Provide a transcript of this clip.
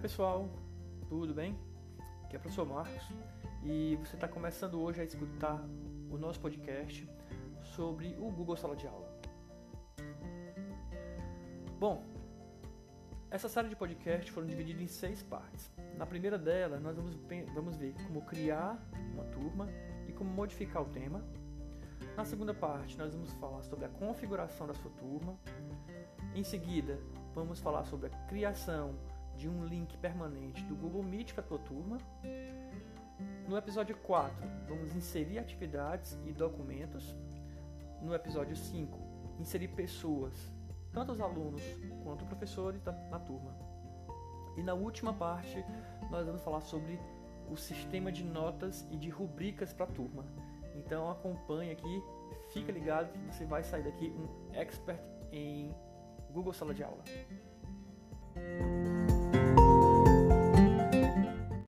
pessoal, tudo bem? Aqui é o professor Marcos e você está começando hoje a escutar o nosso podcast sobre o Google Sala de Aula. Bom, essa série de podcast foram divididas em seis partes. Na primeira dela, nós vamos, vamos ver como criar uma turma e como modificar o tema. Na segunda parte, nós vamos falar sobre a configuração da sua turma. Em seguida, vamos falar sobre a criação de um link permanente do Google Meet para a tua turma. No episódio 4, vamos inserir atividades e documentos. No episódio 5, inserir pessoas, tanto os alunos quanto professores na turma. E na última parte, nós vamos falar sobre o sistema de notas e de rubricas para a turma. Então acompanhe aqui, fica ligado que você vai sair daqui um expert em Google Sala de Aula.